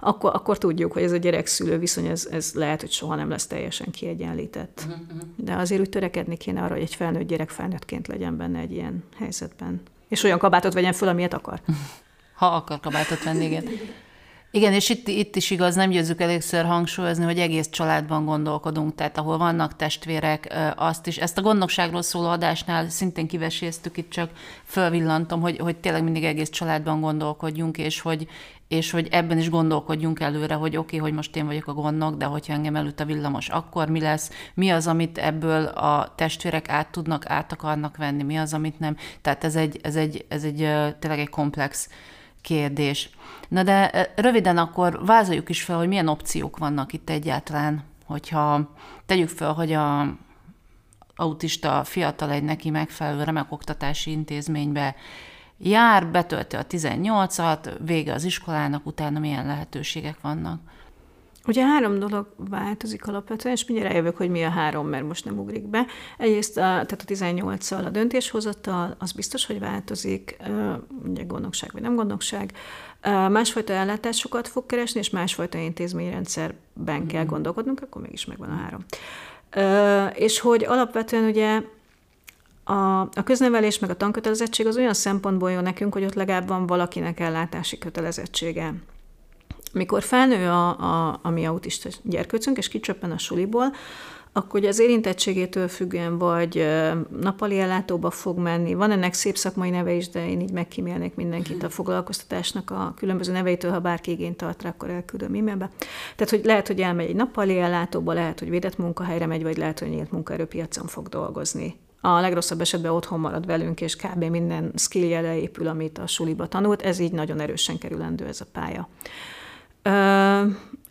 akkor, akkor tudjuk, hogy ez a gyerek-szülő viszony, ez, ez lehet, hogy soha nem lesz teljesen kiegyenlített. De azért úgy törekedni kéne arra, hogy egy felnőtt gyerek felnőttként legyen benne egy ilyen helyzetben. És olyan kabátot vegyen föl, amilyet akar. Ha akar kabátot venni, igen. Igen, és itt, itt is igaz, nem győzzük elégszer hangsúlyozni, hogy egész családban gondolkodunk, tehát ahol vannak testvérek, azt is. Ezt a gondnokságról szóló adásnál szintén kiveséztük, itt csak fölvillantom, hogy, hogy tényleg mindig egész családban gondolkodjunk, és hogy, és hogy ebben is gondolkodjunk előre, hogy oké, okay, hogy most én vagyok a gondnok, de hogyha engem előtt a villamos, akkor mi lesz, mi az, amit ebből a testvérek át tudnak, át akarnak venni, mi az, amit nem. Tehát ez egy, ez egy, ez egy tényleg egy komplex kérdés. Na de röviden akkor vázoljuk is fel, hogy milyen opciók vannak itt egyáltalán, hogyha tegyük fel, hogy a autista fiatal egy neki megfelelő remek oktatási intézménybe jár, betölti a 18-at, vége az iskolának, utána milyen lehetőségek vannak. Ugye három dolog változik alapvetően, és mindjárt eljövök, hogy mi a három, mert most nem ugrik be. Egyrészt a, tehát a 18-szal a döntéshozatal, az biztos, hogy változik, ugye gondnokság vagy nem gondnokság. Másfajta ellátásokat fog keresni, és másfajta intézményrendszerben kell mhm. gondolkodnunk, akkor mégis megvan a három. És hogy alapvetően ugye a, a köznevelés meg a tankötelezettség az olyan szempontból jó nekünk, hogy ott legalább van valakinek ellátási kötelezettsége mikor felnő a, a, a mi autista gyerkőcünk, és kicsöppen a suliból, akkor az érintettségétől függően vagy napali ellátóba fog menni. Van ennek szép szakmai neve is, de én így megkímélnék mindenkit a foglalkoztatásnak a különböző neveitől, ha bárki igényt tart rá, akkor elküldöm e-mailbe. Tehát, hogy lehet, hogy elmegy egy nappali ellátóba, lehet, hogy védett munkahelyre megy, vagy lehet, hogy nyílt munkaerőpiacon fog dolgozni. A legrosszabb esetben otthon marad velünk, és kb. minden skillje leépül, amit a suliba tanult. Ez így nagyon erősen kerülendő ez a pálya.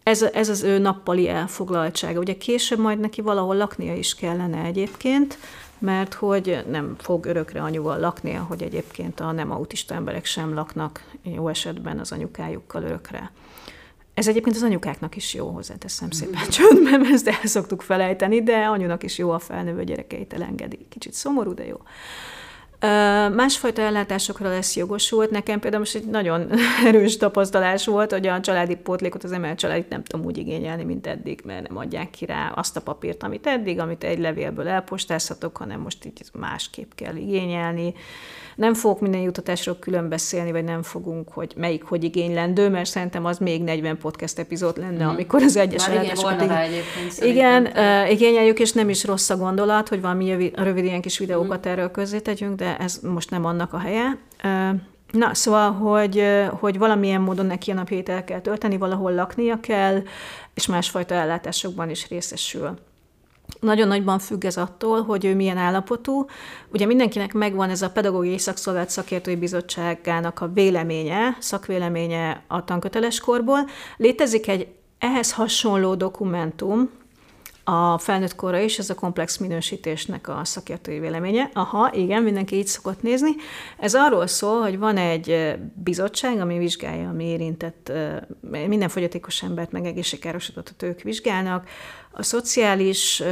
Ez, ez az ő nappali elfoglaltsága. Ugye később majd neki valahol laknia is kellene egyébként, mert hogy nem fog örökre anyuval laknia, hogy egyébként a nem autista emberek sem laknak jó esetben az anyukájukkal örökre. Ez egyébként az anyukáknak is jó, hozzáteszem szépen csöndben, ezt el szoktuk felejteni, de anyunak is jó a felnővő gyerekeit elengedi. Kicsit szomorú, de jó. Másfajta ellátásokra lesz jogosult. Nekem például most egy nagyon erős tapasztalás volt, hogy a családi pótlékot az emelt család nem tudom úgy igényelni, mint eddig, mert nem adják ki rá azt a papírt, amit eddig, amit egy levélből elpostázhatok, hanem most így másképp kell igényelni. Nem fogok minden jutatásról külön beszélni, vagy nem fogunk, hogy melyik hogy igénylendő, mert szerintem az még 40 podcast epizód lenne, mm. amikor az egyes ellátásokat... Igen, uh, igényeljük, és nem is rossz a gondolat, hogy valami rövid ilyen kis videókat mm. erről tegyünk, de ez most nem annak a helye. Uh, Na, szóval, hogy, hogy valamilyen módon neki a napjait el kell tölteni, valahol laknia kell, és másfajta ellátásokban is részesül. Nagyon nagyban függ ez attól, hogy ő milyen állapotú. Ugye mindenkinek megvan ez a Pedagógiai Szakszolgált Szakértői Bizottságának a véleménye, szakvéleménye a tanköteles korból. Létezik egy ehhez hasonló dokumentum, a felnőtt korra is, ez a komplex minősítésnek a szakértői véleménye. Aha, igen, mindenki így szokott nézni. Ez arról szól, hogy van egy bizottság, ami vizsgálja, ami érintett minden fogyatékos embert, meg egészségkárosodottat ők vizsgálnak, a szociális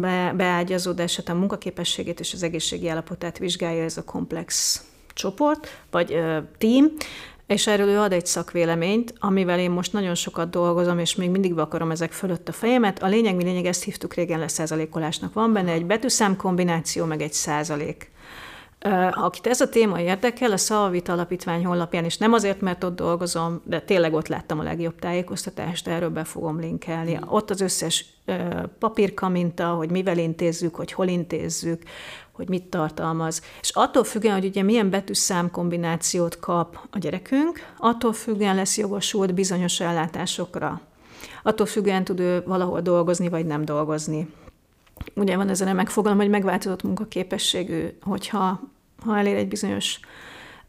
be, beágyazódását, a munkaképességét és az egészségi állapotát vizsgálja ez a komplex csoport, vagy team, és erről ő ad egy szakvéleményt, amivel én most nagyon sokat dolgozom, és még mindig akarom ezek fölött a fejemet. A lényeg, mi lényeg, ezt hívtuk régen leszázalékolásnak. Van benne egy betűszám kombináció, meg egy százalék. Akit ez a téma érdekel, a Szalvit Alapítvány honlapján, és nem azért, mert ott dolgozom, de tényleg ott láttam a legjobb tájékoztatást, erről be fogom linkelni. Mm. Ott az összes papírkaminta, hogy mivel intézzük, hogy hol intézzük, hogy mit tartalmaz. És attól függően, hogy ugye milyen betűszám kombinációt kap a gyerekünk, attól függően lesz jogosult bizonyos ellátásokra. Attól függően tud ő valahol dolgozni, vagy nem dolgozni. Ugye van ezen a megfogalom, hogy megváltozott munkaképességű, hogyha ha elér egy bizonyos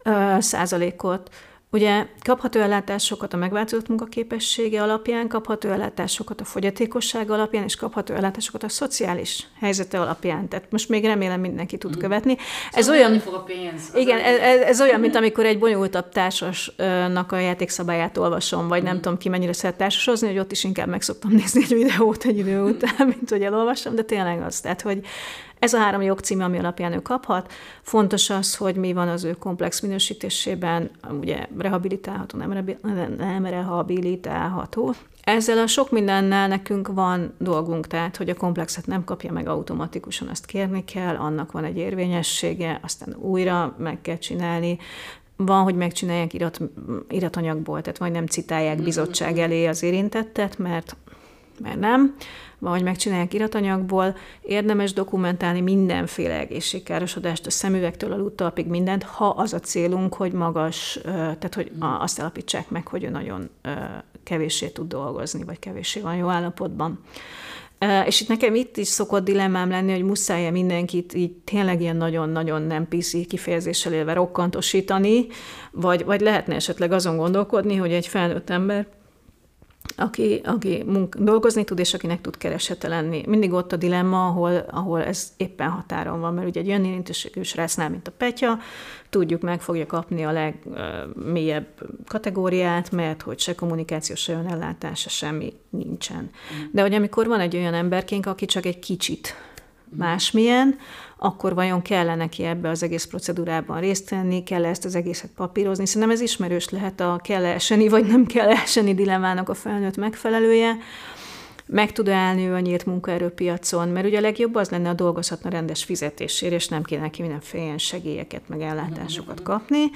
ö, százalékot, Ugye kapható ellátásokat a megváltozott munkaképessége alapján, kapható ellátásokat a fogyatékosság alapján, és kapható ellátásokat a szociális helyzete alapján. Tehát most még remélem mindenki tud mm. követni. Szóval ez olyan, fog a pénz. Igen, ez, ez olyan, mint amikor egy bonyolultabb társasnak a játékszabályát olvasom, vagy mm. nem tudom ki mennyire szeret társasozni, hogy ott is inkább meg szoktam nézni egy videót egy idő után, mint hogy elolvasom, de tényleg az. Tehát, hogy ez a három jogcím, ami alapján ő kaphat. Fontos az, hogy mi van az ő komplex minősítésében, ugye rehabilitálható, nem, nem rehabilitálható. Ezzel a sok mindennel nekünk van dolgunk, tehát hogy a komplexet nem kapja meg automatikusan, azt kérni kell, annak van egy érvényessége, aztán újra meg kell csinálni, van, hogy megcsinálják irat, iratanyagból, tehát vagy nem citálják mm-hmm. bizottság elé az érintettet, mert, mert nem. Vagy megcsinálják iratanyagból, érdemes dokumentálni mindenféle egészségkárosodást, a szemüvegtől a lúttalpig mindent, ha az a célunk, hogy magas, tehát hogy azt alapítsák meg, hogy ő nagyon kevéssé tud dolgozni, vagy kevéssé van jó állapotban. És itt nekem itt is szokott dilemmám lenni, hogy muszáj-e mindenkit így tényleg ilyen nagyon-nagyon nem PC kifejezéssel élve rokkantosítani, vagy, vagy lehetne esetleg azon gondolkodni, hogy egy felnőtt ember aki, aki munk, dolgozni tud, és akinek tud keresete lenni. Mindig ott a dilemma, ahol, ahol ez éppen határon van, mert ugye egy olyan érintőségű srácnál, mint a Petya, tudjuk, meg fogja kapni a legmélyebb kategóriát, mert hogy se kommunikáció, se önellátása, semmi nincsen. Mm. De hogy amikor van egy olyan emberkénk, aki csak egy kicsit másmilyen, akkor vajon kell neki ebbe az egész procedúrában részt venni, kell ezt az egészet papírozni. Szerintem ez ismerős lehet a kell eseni, vagy nem kell eseni dilemmának a felnőtt megfelelője. Meg tud állni ő a nyílt munkaerőpiacon, mert ugye a legjobb az lenne, a dolgozhatna rendes fizetésért, és nem kéne neki mindenféle segélyeket, meg ellátásokat kapni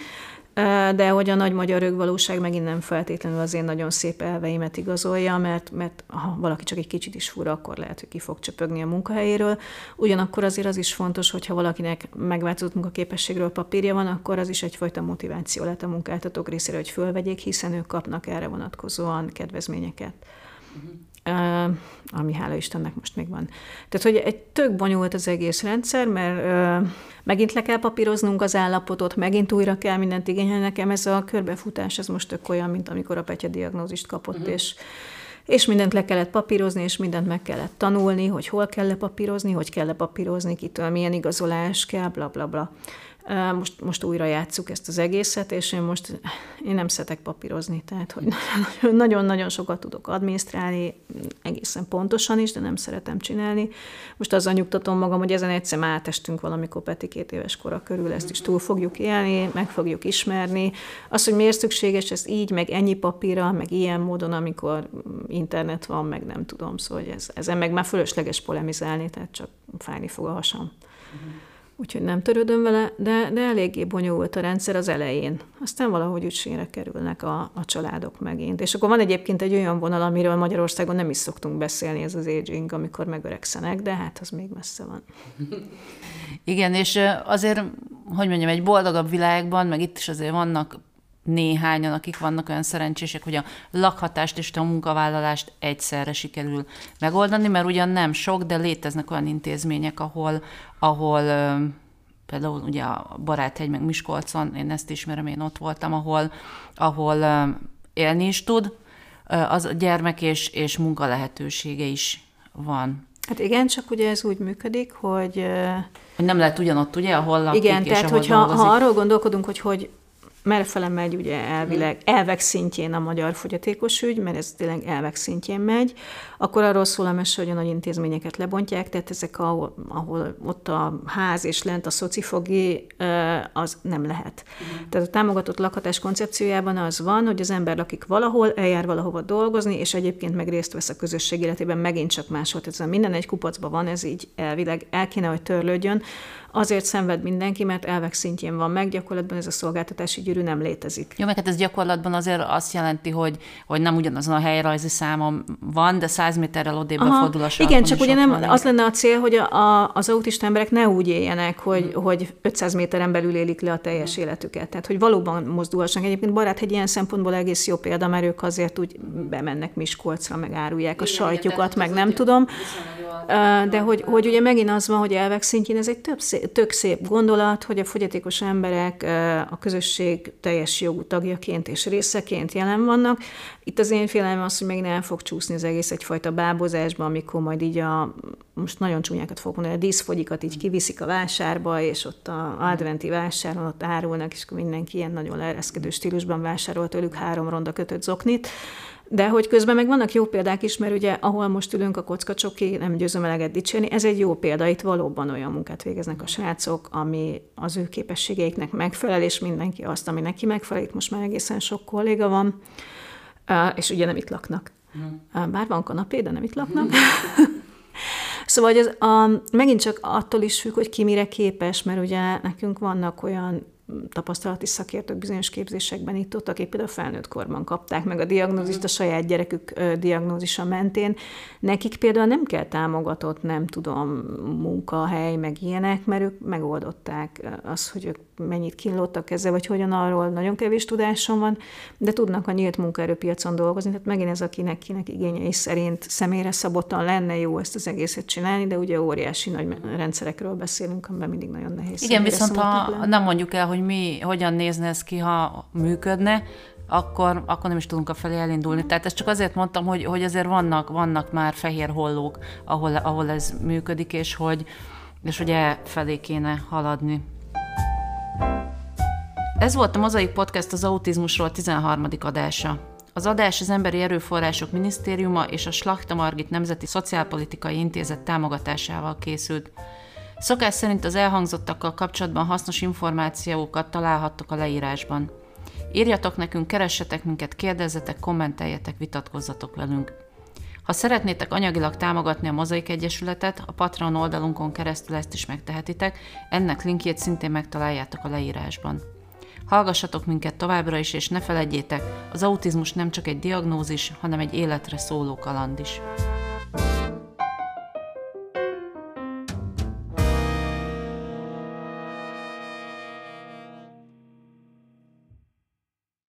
de hogy a nagy magyar rögvalóság megint nem feltétlenül az én nagyon szép elveimet igazolja, mert, mert ha valaki csak egy kicsit is fura, akkor lehet, hogy ki fog csöpögni a munkahelyéről. Ugyanakkor azért az is fontos, hogyha valakinek megváltozott munkaképességről papírja van, akkor az is egyfajta motiváció lehet a munkáltatók részére, hogy fölvegyék, hiszen ők kapnak erre vonatkozóan kedvezményeket. Uh-huh ami hála Istennek most még van. Tehát, hogy egy tök bonyolult az egész rendszer, mert megint le kell papíroznunk az állapotot, megint újra kell mindent igényelni. Nekem ez a körbefutás, ez most tök olyan, mint amikor a Petya diagnózist kapott, uh-huh. és és mindent le kellett papírozni, és mindent meg kellett tanulni, hogy hol kell lepapírozni, hogy kell lepapírozni, kitől milyen igazolás kell, bla bla bla. Most, most újra játsszuk ezt az egészet, és én most én nem szeretek papírozni, tehát hogy nagyon-nagyon sokat tudok adminisztrálni, egészen pontosan is, de nem szeretem csinálni. Most azzal nyugtatom magam, hogy ezen egyszer már átestünk valamikor Peti két éves kora körül, ezt is túl fogjuk élni, meg fogjuk ismerni. Az, hogy miért szükséges ez így, meg ennyi papírra, meg ilyen módon, amikor internet van, meg nem tudom, szóval ez, ezen meg már fölösleges polemizálni, tehát csak fájni fog a hasam. Uh-huh úgyhogy nem törődöm vele, de, de eléggé bonyolult a rendszer az elején. Aztán valahogy úgy sínre kerülnek a, a családok megint. És akkor van egyébként egy olyan vonal, amiről Magyarországon nem is szoktunk beszélni, ez az aging, amikor megöregszenek, de hát az még messze van. Igen, és azért, hogy mondjam, egy boldogabb világban, meg itt is azért vannak néhányan, akik vannak olyan szerencsések, hogy a lakhatást és a munkavállalást egyszerre sikerül megoldani, mert ugyan nem sok, de léteznek olyan intézmények, ahol, ahol például ugye a Baráthegy meg Miskolcon, én ezt ismerem, én ott voltam, ahol, ahol élni is tud, az a gyermek és, és munka lehetősége is van. Hát igen, csak ugye ez úgy működik, hogy... Hogy nem lehet ugyanott, ugye, ahol lakik Igen, és tehát ahol hogyha ha arról gondolkodunk, hogy hogy merfele megy ugye elvileg, mm. elvek szintjén a magyar fogyatékos ügy, mert ez tényleg elvek szintjén megy, akkor arról szól a mese, hogy a nagy intézményeket lebontják, tehát ezek, ahol, ahol ott a ház és lent a szocifogi, az nem lehet. Mm. Tehát a támogatott lakhatás koncepciójában az van, hogy az ember lakik valahol, eljár valahova dolgozni, és egyébként meg részt vesz a közösség életében, megint csak máshol. Tehát minden egy kupacban van, ez így elvileg el kéne, hogy törlődjön, azért szenved mindenki, mert elvek szintjén van meg, gyakorlatban ez a szolgáltatási gyűrű nem létezik. Jó, meg hát ez gyakorlatban azért azt jelenti, hogy, hogy nem ugyanazon a helyrajzi számom van, de 100 méterrel odébb fordul a Igen, csak ugye nem van, az lenne a cél, hogy a, a, az autista emberek ne úgy éljenek, hogy, hmm. hogy 500 méteren belül élik le a teljes hmm. életüket. Tehát, hogy valóban mozdulhassanak. Egyébként barát egy ilyen szempontból egész jó példa, mert ők azért úgy bemennek Miskolcra, meg árulják a sajtjukat, meg nem tudom. De hogy, hogy ugye megint az van, hogy elvek szintjén ez egy több szép, tök szép gondolat, hogy a fogyatékos emberek a közösség teljes jogú tagjaként és részeként jelen vannak. Itt az én félelem az, hogy megint el fog csúszni az egész egyfajta bábozásba, amikor majd így a, most nagyon csúnyákat fogok mondani, a díszfogyikat így kiviszik a vásárba, és ott a adventi vásáron ott árulnak, és mindenki ilyen nagyon leereszkedő stílusban vásárol tőlük három ronda kötött zoknit. De hogy közben meg vannak jó példák is, mert ugye ahol most ülünk a kockacsoki, nem győzöm eleget dicsérni, ez egy jó példa, itt valóban olyan munkát végeznek a srácok, ami az ő képességeiknek megfelel, és mindenki azt, ami neki megfelel, itt most már egészen sok kolléga van, és ugye nem itt laknak. Bár van kanapé, de nem itt laknak. Szóval hogy ez a, megint csak attól is függ, hogy ki mire képes, mert ugye nekünk vannak olyan tapasztalati szakértők bizonyos képzésekben itt ott, akik például felnőtt korban kapták meg a diagnózist a saját gyerekük diagnózisa mentén. Nekik például nem kell támogatott, nem tudom, munkahely, meg ilyenek, mert ők megoldották az, hogy ők mennyit kínlottak ezzel, vagy hogyan arról nagyon kevés tudásom van, de tudnak a nyílt munkaerőpiacon dolgozni, tehát megint ez, akinek kinek igényei szerint személyre szabottan lenne jó ezt az egészet csinálni, de ugye óriási nagy rendszerekről beszélünk, amiben mindig nagyon nehéz. Igen, viszont ha nem mondjuk el, hogy mi, hogyan nézne ez ki, ha működne, akkor, akkor nem is tudunk a felé elindulni. Tehát ezt csak azért mondtam, hogy, hogy azért vannak, vannak már fehér hollók, ahol, ahol ez működik, és hogy, és hogy e felé kéne haladni. Ez volt a Mozaik Podcast az autizmusról 13. adása. Az adás az Emberi Erőforrások Minisztériuma és a Slachta Margit Nemzeti Szociálpolitikai Intézet támogatásával készült. Szokás szerint az elhangzottakkal kapcsolatban hasznos információkat találhattok a leírásban. Írjatok nekünk, keressetek minket, kérdezzetek, kommenteljetek, vitatkozzatok velünk. Ha szeretnétek anyagilag támogatni a Mozaik Egyesületet, a Patreon oldalunkon keresztül ezt is megtehetitek, ennek linkjét szintén megtaláljátok a leírásban. Hallgassatok minket továbbra is, és ne felejtjétek, az autizmus nem csak egy diagnózis, hanem egy életre szóló kaland is.